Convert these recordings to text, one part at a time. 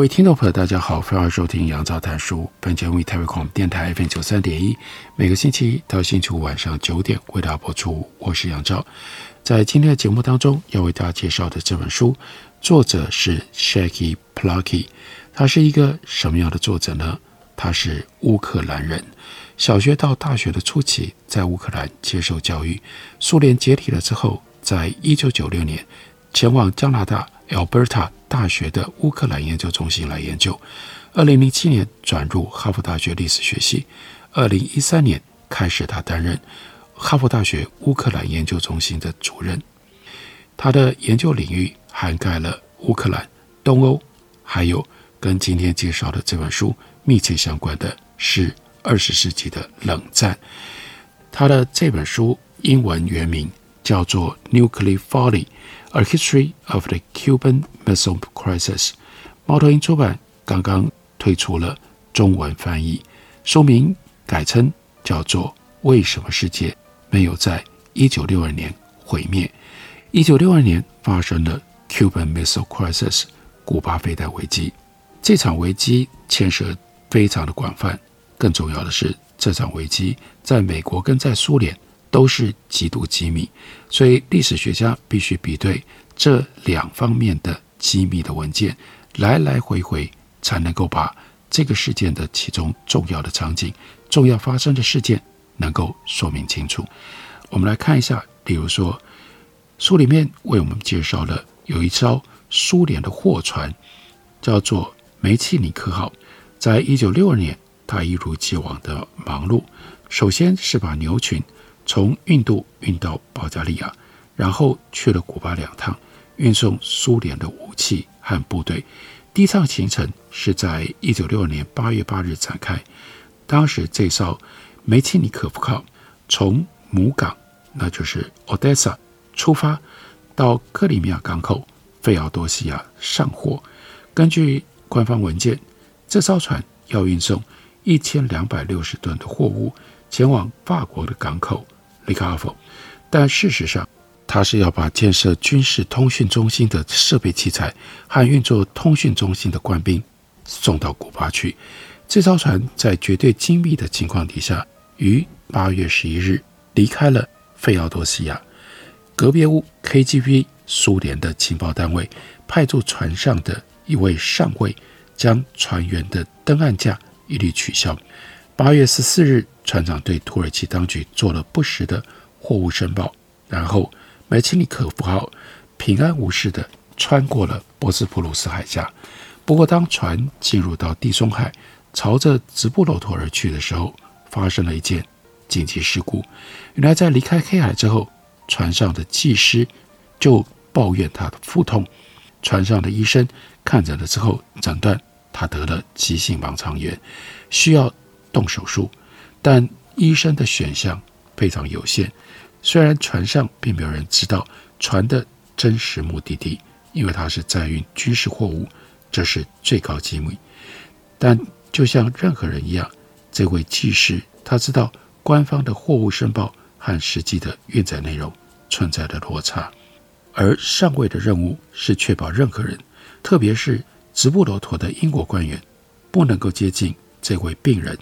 各位听众朋友，大家好，欢迎收听杨照谈书。本节目以台北广播电台 FM 九三点一，每个星期一到星期五晚上九点为大家播出。我是杨照，在今天的节目当中要为大家介绍的这本书，作者是 Shaggy Plucky。他是一个什么样的作者呢？他是乌克兰人，小学到大学的初期在乌克兰接受教育。苏联解体了之后，在一九九六年前往加拿大 Alberta。大学的乌克兰研究中心来研究。二零零七年转入哈佛大学历史学系。二零一三年开始，他担任哈佛大学乌克兰研究中心的主任。他的研究领域涵盖了乌克兰、东欧，还有跟今天介绍的这本书密切相关的是二十世纪的冷战。他的这本书英文原名叫做《Nuclear Folly》。A History of the Cuban Missile Crisis，猫头鹰出版刚刚推出了中文翻译，书名改称叫做《为什么世界没有在一九六二年毁灭》。一九六二年发生了 Cuban Missile Crisis，古巴飞弹危机。这场危机牵涉非常的广泛，更重要的是，这场危机在美国跟在苏联。都是极度机密，所以历史学家必须比对这两方面的机密的文件，来来回回才能够把这个事件的其中重要的场景、重要发生的事件能够说明清楚。我们来看一下，比如说书里面为我们介绍了有一艘苏联的货船，叫做梅契尼克号，在一九六二年，它一如既往的忙碌，首先是把牛群。从印度运到保加利亚，然后去了古巴两趟，运送苏联的武器和部队。第一趟行程是在一九六二年八月八日展开。当时这艘梅契尼可夫号从母港，那就是 Odessa 出发，到克里米亚港口费奥多西亚上货。根据官方文件，这艘船要运送一千两百六十吨的货物前往法国的港口。利卡夫，但事实上，他是要把建设军事通讯中心的设备器材和运作通讯中心的官兵送到古巴去。这艘船在绝对机密的情况底下，于八月十一日离开了费奥多西亚。格别乌 KGB 苏联的情报单位派驻船上的一位上尉，将船员的登岸架一律取消。八月十四日，船长对土耳其当局做了不实的货物申报，然后梅契尼可夫号平安无事地穿过了博斯普鲁斯海峡。不过，当船进入到地中海，朝着直布罗陀而去的时候，发生了一件紧急事故。原来，在离开黑海之后，船上的技师就抱怨他的腹痛，船上的医生看诊了之后，诊断他得了急性盲肠炎，需要。动手术，但医生的选项非常有限。虽然船上并没有人知道船的真实目的地，因为它是载运军事货物，这是最高机密。但就像任何人一样，这位技师他知道官方的货物申报和实际的运载内容存在的落差，而上尉的任务是确保任何人，特别是直布罗陀的英国官员，不能够接近这位病人。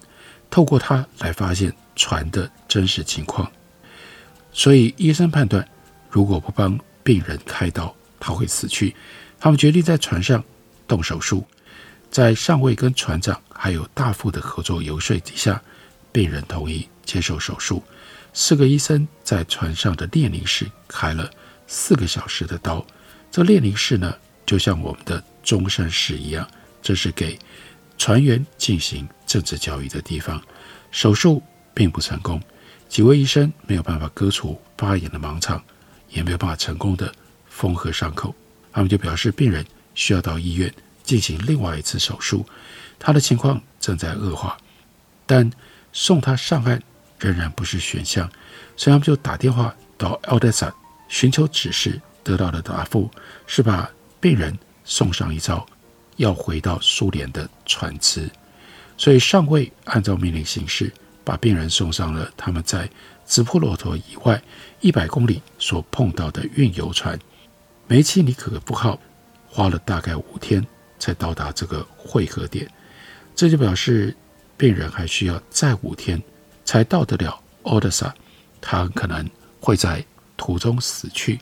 透过他来发现船的真实情况，所以医生判断，如果不帮病人开刀，他会死去。他们决定在船上动手术，在上尉跟船长还有大副的合作游说底下，病人同意接受手术。四个医生在船上的练灵室开了四个小时的刀。这练灵室呢，就像我们的中山室一样，这是给船员进行政治教育的地方，手术并不成功，几位医生没有办法割除发炎的盲肠，也没有办法成功的缝合伤口，他们就表示病人需要到医院进行另外一次手术，他的情况正在恶化，但送他上岸仍然不是选项，所以他们就打电话到 Odessa 寻求指示，得到的答复是把病人送上一艘要回到苏联的船只，所以尚未按照命令行事，把病人送上了他们在直布罗陀以外一百公里所碰到的运油船。梅契尼可夫号，花了大概五天才到达这个汇合点，这就表示病人还需要再五天才到得了奥德萨，他很可能会在途中死去，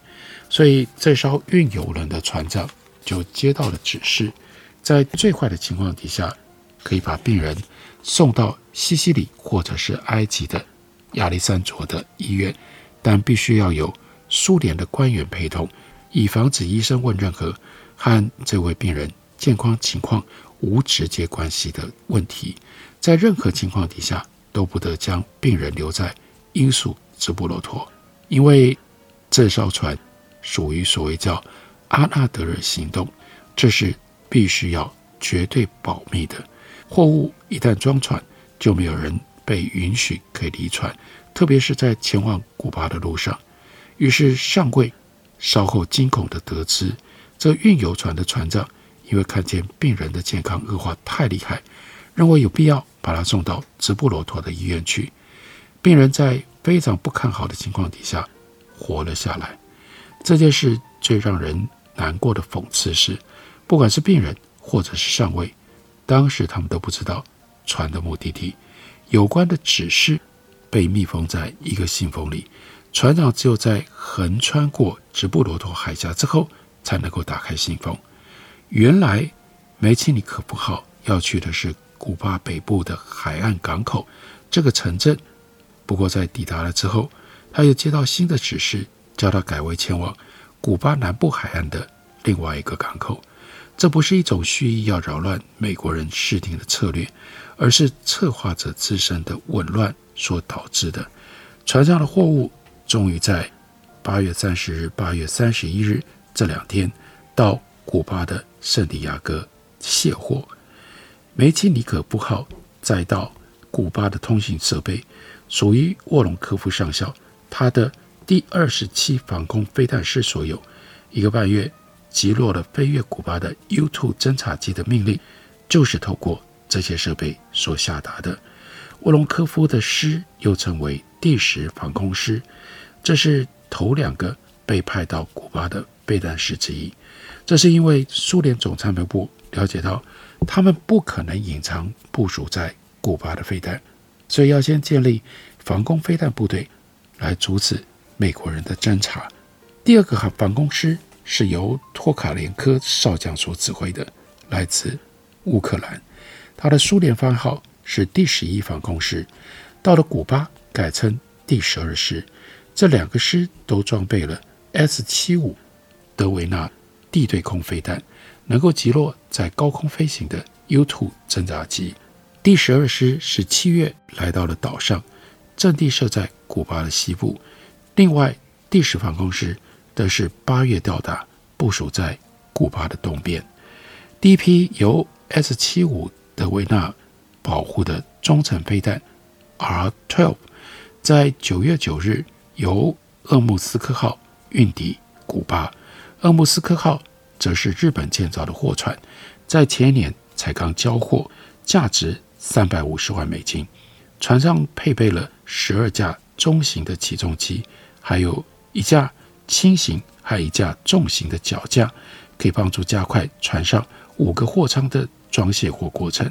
所以这艘运油轮的船长就接到了指示，在最坏的情况底下，可以把病人送到西西里或者是埃及的亚历山卓的医院，但必须要有苏联的官员陪同。以防止医生问任何和这位病人健康情况无直接关系的问题，在任何情况底下都不得将病人留在英属直布罗陀，因为这艘船属于所谓叫阿纳德尔行动，这是必须要绝对保密的。货物一旦装船，就没有人被允许可以离船，特别是在前往古巴的路上。于是上尉。稍后惊恐地得知，这运油船的船长因为看见病人的健康恶化太厉害，认为有必要把他送到直布罗陀的医院去。病人在非常不看好的情况底下活了下来。这件事最让人难过的讽刺是，不管是病人或者是上尉，当时他们都不知道船的目的地，有关的指示被密封在一个信封里。船长只有在横穿过直布罗陀海峡之后，才能够打开信封。原来梅契尼可夫号要去的是古巴北部的海岸港口这个城镇，不过在抵达了之后，他又接到新的指示，叫他改为前往古巴南部海岸的另外一个港口。这不是一种蓄意要扰乱美国人制定的策略，而是策划者自身的紊乱所导致的。船上的货物。终于在八月三十日、八月三十一日这两天到古巴的圣地亚哥卸货。梅切尼可夫号载到古巴的通信设备属于沃隆科夫上校，他的第二十七防空飞弹师所有。一个半月击落了飞越古巴的 U-2 侦察机的命令，就是透过这些设备所下达的。沃隆科夫的师又称为第十防空师。这是头两个被派到古巴的飞弹师之一。这是因为苏联总参谋部了解到，他们不可能隐藏部署在古巴的飞弹，所以要先建立防空飞弹部队来阻止美国人的侦察。第二个防空师是由托卡连科少将所指挥的，来自乌克兰，他的苏联番号是第十一防空师，到了古巴改称第十二师。这两个师都装备了 S 七五德维纳地对空飞弹，能够击落在高空飞行的 U-2 侦察机。第十二师是七月来到了岛上，阵地设在古巴的西部。另外，第十防空师则是八月到达，部署在古巴的东边。第一批由 S 七五德维纳保护的中程飞弹 R-12，在九月九日。由鄂木斯克号运抵古巴，鄂木斯克号则是日本建造的货船，在前一年才刚交货，价值三百五十万美金。船上配备了十二架中型的起重机，还有一架轻型，还一架重型的脚架，可以帮助加快船上五个货舱的装卸货过程。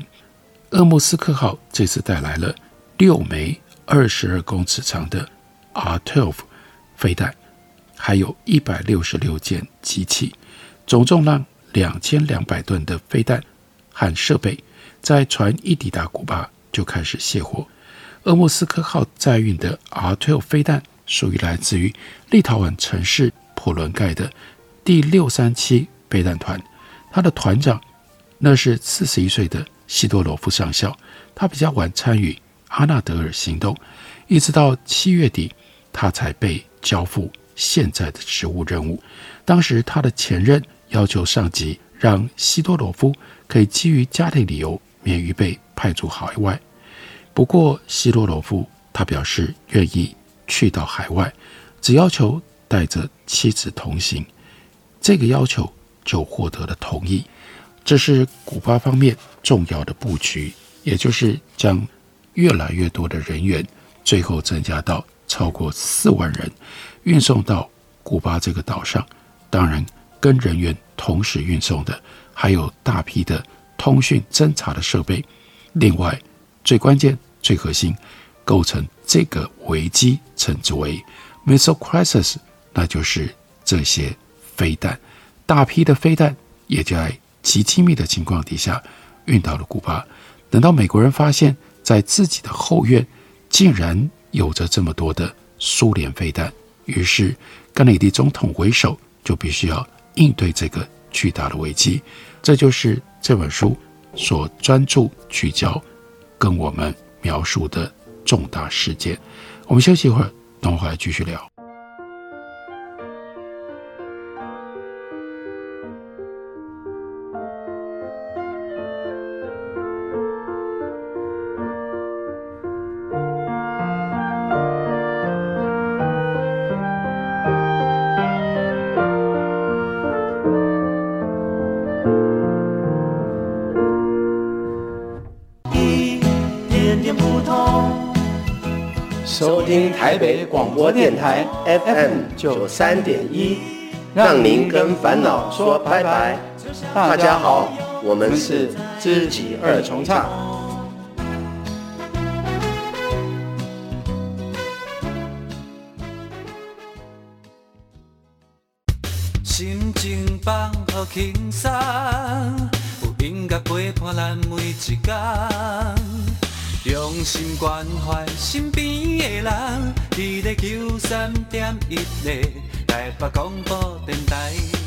鄂木斯克号这次带来了六枚二十二公尺长的。R-12 飞弹，还有一百六十六件机器，总重量两千两百吨的飞弹和设备，在船一抵达古巴就开始卸货。鄂木斯克号载运的 R-12 飞弹属于来自于立陶宛城市普伦盖的第六三七备弹团，他的团长那是四十一岁的西多罗夫上校，他比较晚参与阿纳德尔。行动，一直到七月底。他才被交付现在的职务任务。当时他的前任要求上级让西多罗夫可以基于家庭理由免于被派驻海外。不过西多罗夫他表示愿意去到海外，只要求带着妻子同行。这个要求就获得了同意。这是古巴方面重要的布局，也就是将越来越多的人员，最后增加到超过四万人，运送到古巴这个岛上。当然，跟人员同时运送的还有大批的通讯侦查的设备。另外，最关键、最核心，构成这个危机，称之为 missile crisis，那就是这些飞弹，大批的飞弹也在极机密的情况底下运到了古巴。等到美国人发现，在自己的后院竟然有着这么多的苏联飞弹，于是甘乃迪总统为首。就必须要应对这个巨大的危机，这就是这本书所专注聚焦跟我们描述的重大事件。我们休息一会儿，等会儿来继续聊。台北广播电台 FM 九三点一，让您跟烦恼说拜拜。大家好，我们是知己二重唱。心情放好轻松，有音乐陪伴咱每一天。用心关怀身边的人，你的九三点一的台北广播电台。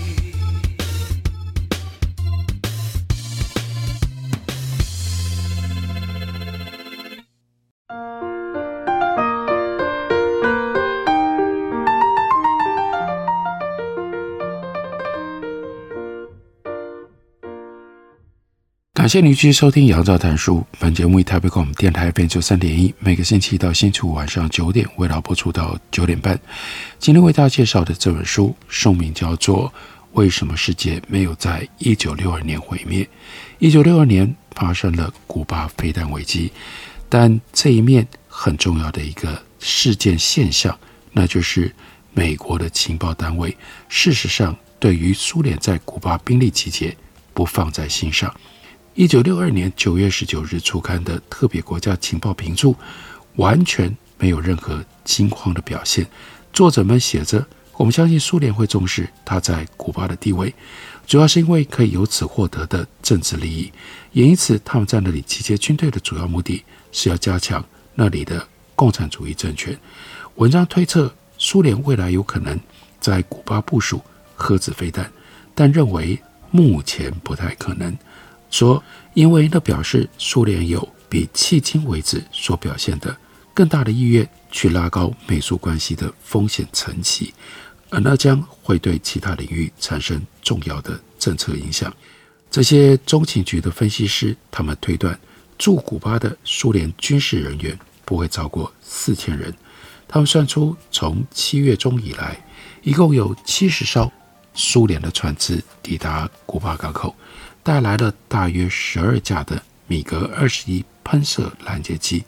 感谢您继续收听《杨照谈书》。本节目以台北广播电台 FM 九三点一，每个星期一到星期五晚上九点，为大家播出到九点半。今天为大家介绍的这本书，书名叫做《为什么世界没有在一九六二年毁灭》。一九六二年发生了古巴飞弹危机，但这一面很重要的一个事件现象，那就是美国的情报单位事实上对于苏联在古巴兵力集结不放在心上。一九六二年九月十九日出刊的特别国家情报评注，完全没有任何惊慌的表现。作者们写着：“我们相信苏联会重视他在古巴的地位，主要是因为可以由此获得的政治利益，也因此他们在那里集结军队的主要目的是要加强那里的共产主义政权。”文章推测，苏联未来有可能在古巴部署核子飞弹，但认为目前不太可能。说，因为那表示苏联有比迄今为止所表现的更大的意愿去拉高美苏关系的风险层级，而那将会对其他领域产生重要的政策影响。这些中情局的分析师，他们推断驻古巴的苏联军事人员不会超过四千人。他们算出，从七月中以来，一共有七十艘苏联的船只抵达古巴港口。带来了大约十二架的米格二十一喷射拦截机、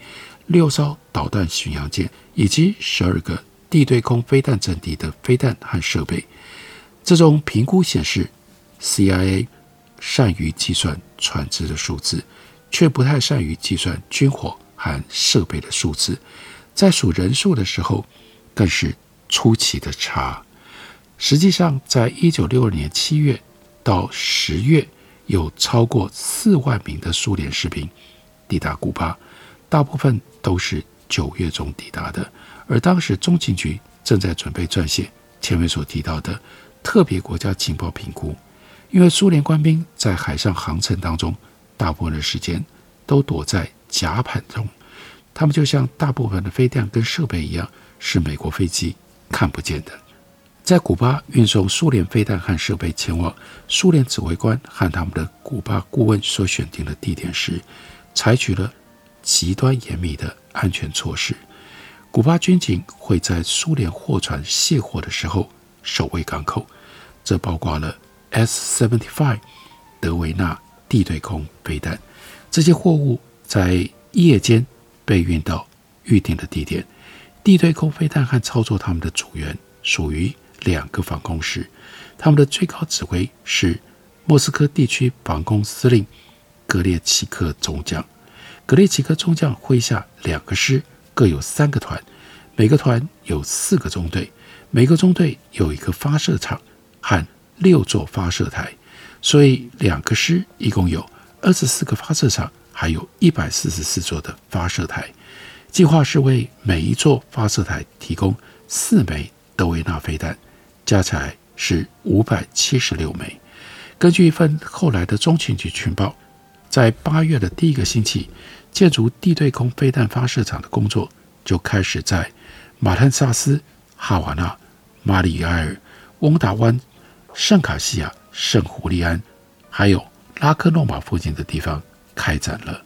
六艘导弹巡洋舰以及十二个地对空飞弹阵地的飞弹和设备。这种评估显示，CIA 善于计算船只的数字，却不太善于计算军火和设备的数字。在数人数的时候，更是出奇的差。实际上，在一九六二年七月到十月。有超过四万名的苏联士兵抵达古巴，大部分都是九月中抵达的。而当时中情局正在准备撰写前面所提到的特别国家情报评估，因为苏联官兵在海上航程当中，大部分的时间都躲在甲板中，他们就像大部分的飞弹跟设备一样，是美国飞机看不见的。在古巴运送苏联飞弹和设备前往苏联指挥官和他们的古巴顾问所选定的地点时，采取了极端严密的安全措施。古巴军警会在苏联货船卸货的时候守卫港口，这包括了 S-75 德维纳地对空飞弹。这些货物在夜间被运到预定的地点。地对空飞弹和操作他们的组员属于两个防空师，他们的最高指挥是莫斯科地区防空司令格列奇科中将。格列奇科中将麾下两个师，各有三个团，每个团有四个中队，每个中队有一个发射场和六座发射台，所以两个师一共有二十四个发射场，还有一百四十四座的发射台。计划是为每一座发射台提供四枚德维纳飞弹。加起来是五百七十六枚。根据一份后来的中情局情报，在八月的第一个星期，建筑地对空飞弹发射场的工作就开始在马坦萨斯、哈瓦那、马里埃尔、翁达湾、圣卡西亚、圣胡利安，还有拉科诺马附近的地方开展了。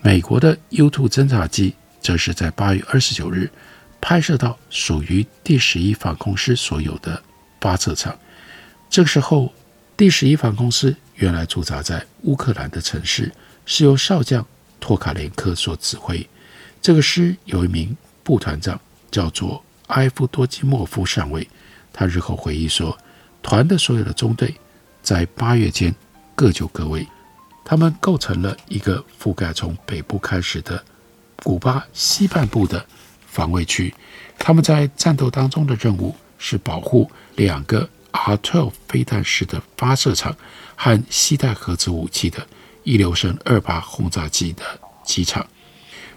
美国的 U-2 侦察机则是在八月二十九日拍摄到属于第十一防空师所有的。发射场。这个时候，第十一防空师原来驻扎在乌克兰的城市，是由少将托卡连科所指挥。这个师有一名部团长，叫做埃夫多基莫夫上尉。他日后回忆说，团的所有的中队在八月间各就各位，他们构成了一个覆盖从北部开始的古巴西半部的防卫区。他们在战斗当中的任务是保护。两个 R-12 飞弹式的发射场和携带核子武器的伊留申二八轰炸机的机场。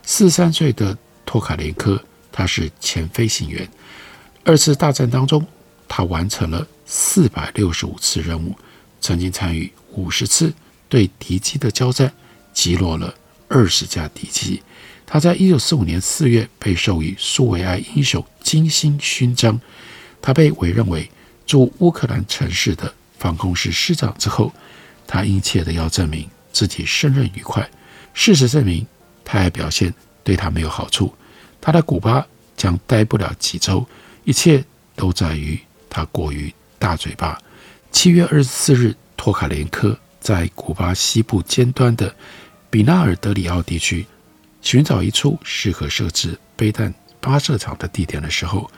四十三岁的托卡连科，他是前飞行员。二次大战当中，他完成了四百六十五次任务，曾经参与五十次对敌机的交战，击落了二十架敌机。他在一九四五年四月被授予苏维埃英雄金星勋章。他被委任为驻乌克兰城市的防空师师长之后，他殷切地要证明自己胜任愉快。事实证明，他还表现对他没有好处。他在古巴将待不了几周，一切都在于他过于大嘴巴。七月二十四日，托卡连科在古巴西部尖端的比纳尔德里奥地区寻找一处适合设置飞弹发射场的地点的时候。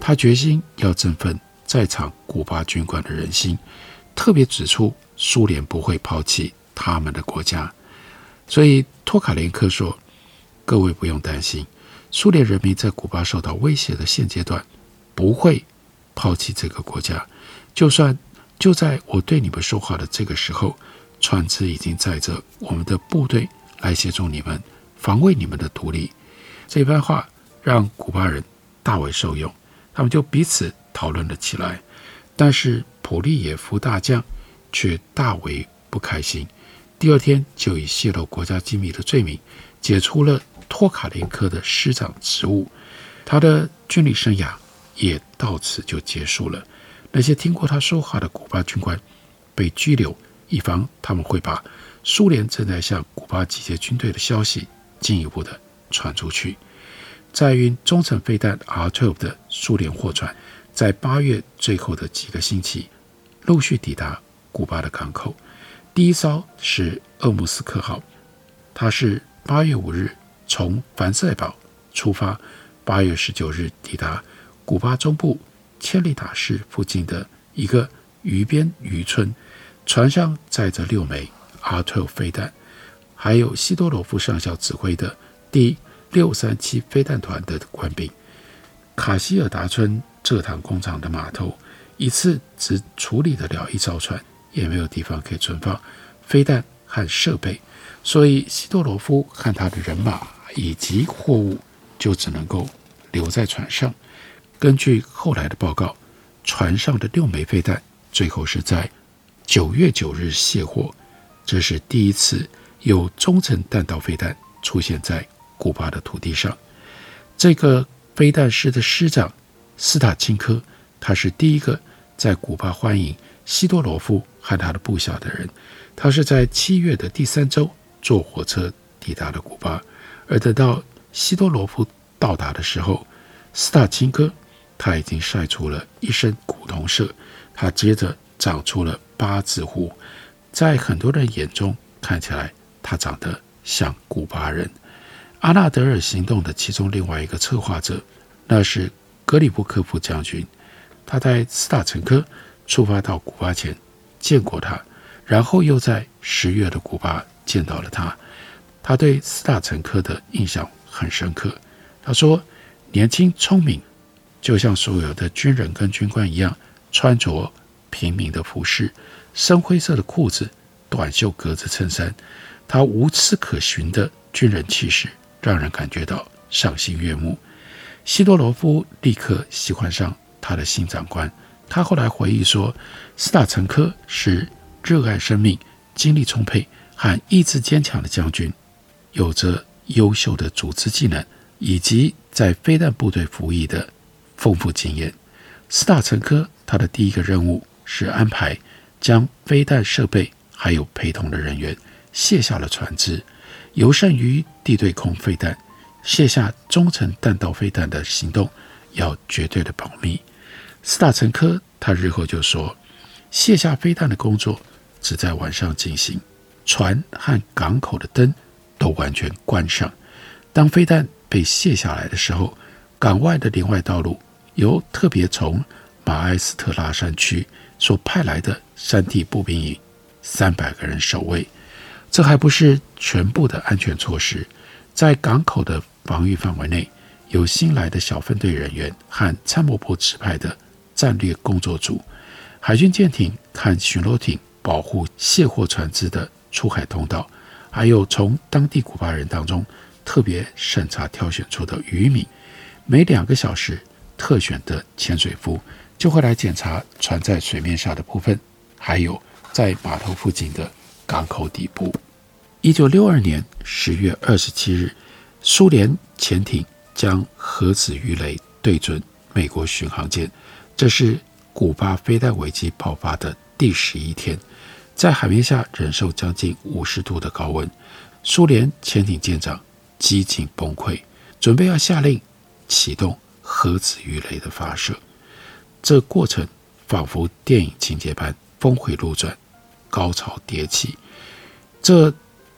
他决心要振奋在场古巴军官的人心，特别指出苏联不会抛弃他们的国家。所以托卡连科说：“各位不用担心，苏联人民在古巴受到威胁的现阶段不会抛弃这个国家。就算就在我对你们说话的这个时候，船只已经载着我们的部队来协助你们防卫你们的独立。”这番话让古巴人大为受用。他们就彼此讨论了起来，但是普利耶夫大将却大为不开心。第二天就以泄露国家机密的罪名解除了托卡连科的师长职务，他的军旅生涯也到此就结束了。那些听过他说话的古巴军官被拘留，以防他们会把苏联正在向古巴集结军队的消息进一步的传出去。载运中程飞弹 R-12 的苏联货船，在八月最后的几个星期，陆续抵达古巴的港口。第一艘是厄姆斯克号，它是八月五日从凡赛堡出发，八月十九日抵达古巴中部千里塔市附近的一个渔边渔村。船上载着六枚 R-12 飞弹，还有西多罗夫上校指挥的第。六三七飞弹团的官兵，卡希尔达村蔗糖工厂的码头一次只处理得了一艘船，也没有地方可以存放飞弹和设备，所以西多罗夫和他的人马以及货物就只能够留在船上。根据后来的报告，船上的六枚飞弹最后是在九月九日卸货，这是第一次有中程弹道飞弹出现在。古巴的土地上，这个飞弹师的师长斯塔钦科，他是第一个在古巴欢迎西多罗夫和他的部下的人。他是在七月的第三周坐火车抵达了古巴，而等到西多罗夫到达的时候，斯塔钦科他已经晒出了一身古铜色，他接着长出了八字胡，在很多人眼中看起来他长得像古巴人。阿纳德尔行动的其中另外一个策划者，那是格里布科夫将军，他在斯塔陈科出发到古巴前见过他。然后又在十月的古巴见到了他，他对斯塔陈科的印象很深刻。他说，年轻聪明，就像所有的军人跟军官一样，穿着平民的服饰，深灰色的裤子，短袖格子衬衫。他无疵可寻的军人气势，让人感觉到赏心悦目。西多罗夫立刻喜欢上他的新长官。他后来回忆说，斯塔陈科是。热爱生命、精力充沛和意志坚强的将军，有着优秀的组织技能以及在飞弹部队服役的丰富经验。斯塔陈科他的第一个任务是安排将飞弹设备还有陪同的人员卸下了船只。尤甚于地对空飞弹，卸下中程弹道飞弹的行动要绝对的保密。斯塔陈科他日后就说，卸下飞弹的工作。只在晚上进行，船和港口的灯都完全关上。当飞弹被卸下来的时候，港外的连外道路由特别从马埃斯特拉山区所派来的山地步兵营三百个人守卫。这还不是全部的安全措施，在港口的防御范围内，有新来的小分队人员和参谋部指派的战略工作组、海军舰艇和巡逻艇。保护卸货船只的出海通道，还有从当地古巴人当中特别审查挑选出的渔民，每两个小时特选的潜水夫就会来检查船在水面下的部分，还有在码头附近的港口底部。一九六二年十月二十七日，苏联潜艇将核子鱼雷对准美国巡航舰，这是古巴飞弹危机爆发的第十一天。在海面下忍受将近五十度的高温，苏联潜艇舰长几近崩溃，准备要下令启动核子鱼雷的发射。这过程仿佛电影情节般峰回路转，高潮迭起。这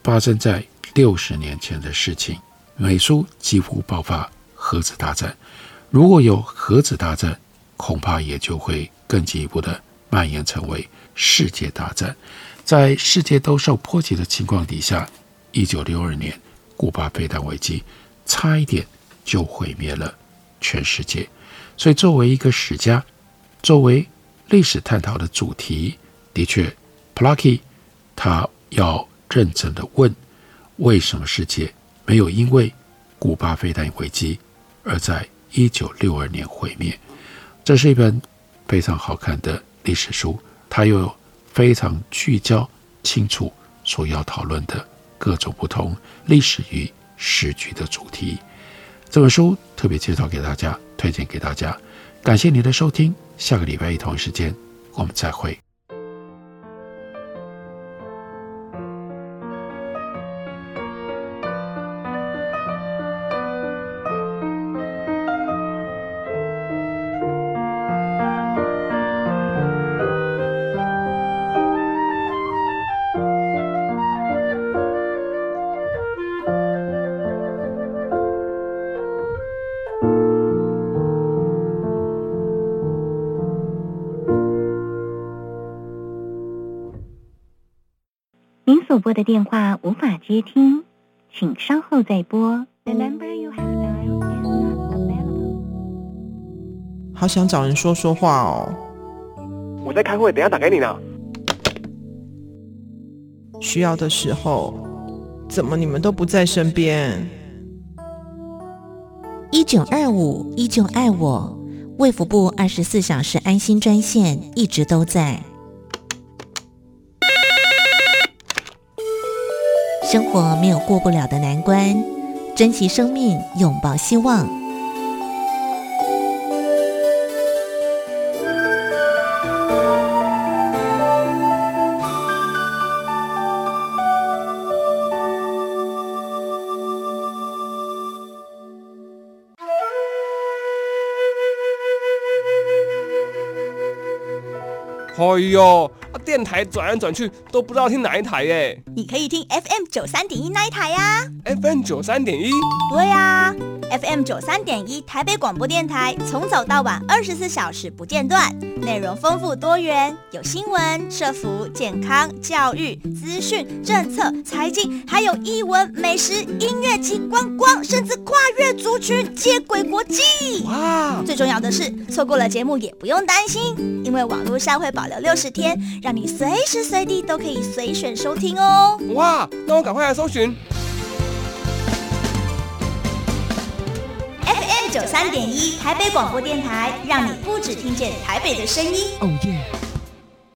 发生在六十年前的事情，美苏几乎爆发核子大战。如果有核子大战，恐怕也就会更进一步的蔓延成为。世界大战，在世界都受波及的情况底下，一九六二年，古巴飞弹危机差一点就毁灭了全世界。所以，作为一个史家，作为历史探讨的主题，的确，Plucky 他要认真的问：为什么世界没有因为古巴飞弹危机而在一九六二年毁灭？这是一本非常好看的历史书。它有非常聚焦、清楚所要讨论的各种不同历史与时局的主题。这本书特别介绍给大家，推荐给大家。感谢您的收听，下个礼拜一同一时间我们再会。电话无法接听，请稍后再拨。The number you have dialed is not available. 好想找人说说话哦。我在开会，等下打给你呢。需要的时候，怎么你们都不在身边？一九二五依旧爱我，卫福部二十四小时安心专线一直都在。生活没有过不了的难关，珍惜生命，拥抱希望。哎呦！电台转来转去都不知道听哪一台耶。你可以听 FM 九三点一那一台呀。FM 九三点一。对呀，FM 九三点一台北广播电台，从早到晚二十四小时不间断，内容丰富多元，有新闻、社福、健康、教育、资讯、政策、财经，还有艺文、美食、音乐及观光，甚至跨越族群，接轨国际。哇！最重要的是，错过了节目也不用担心，因为网络上会保留六十天，让你随时随地都可以随选收听哦。哇！那我赶快来搜寻九三点一台北广播电台，让你不止听见台北的声音。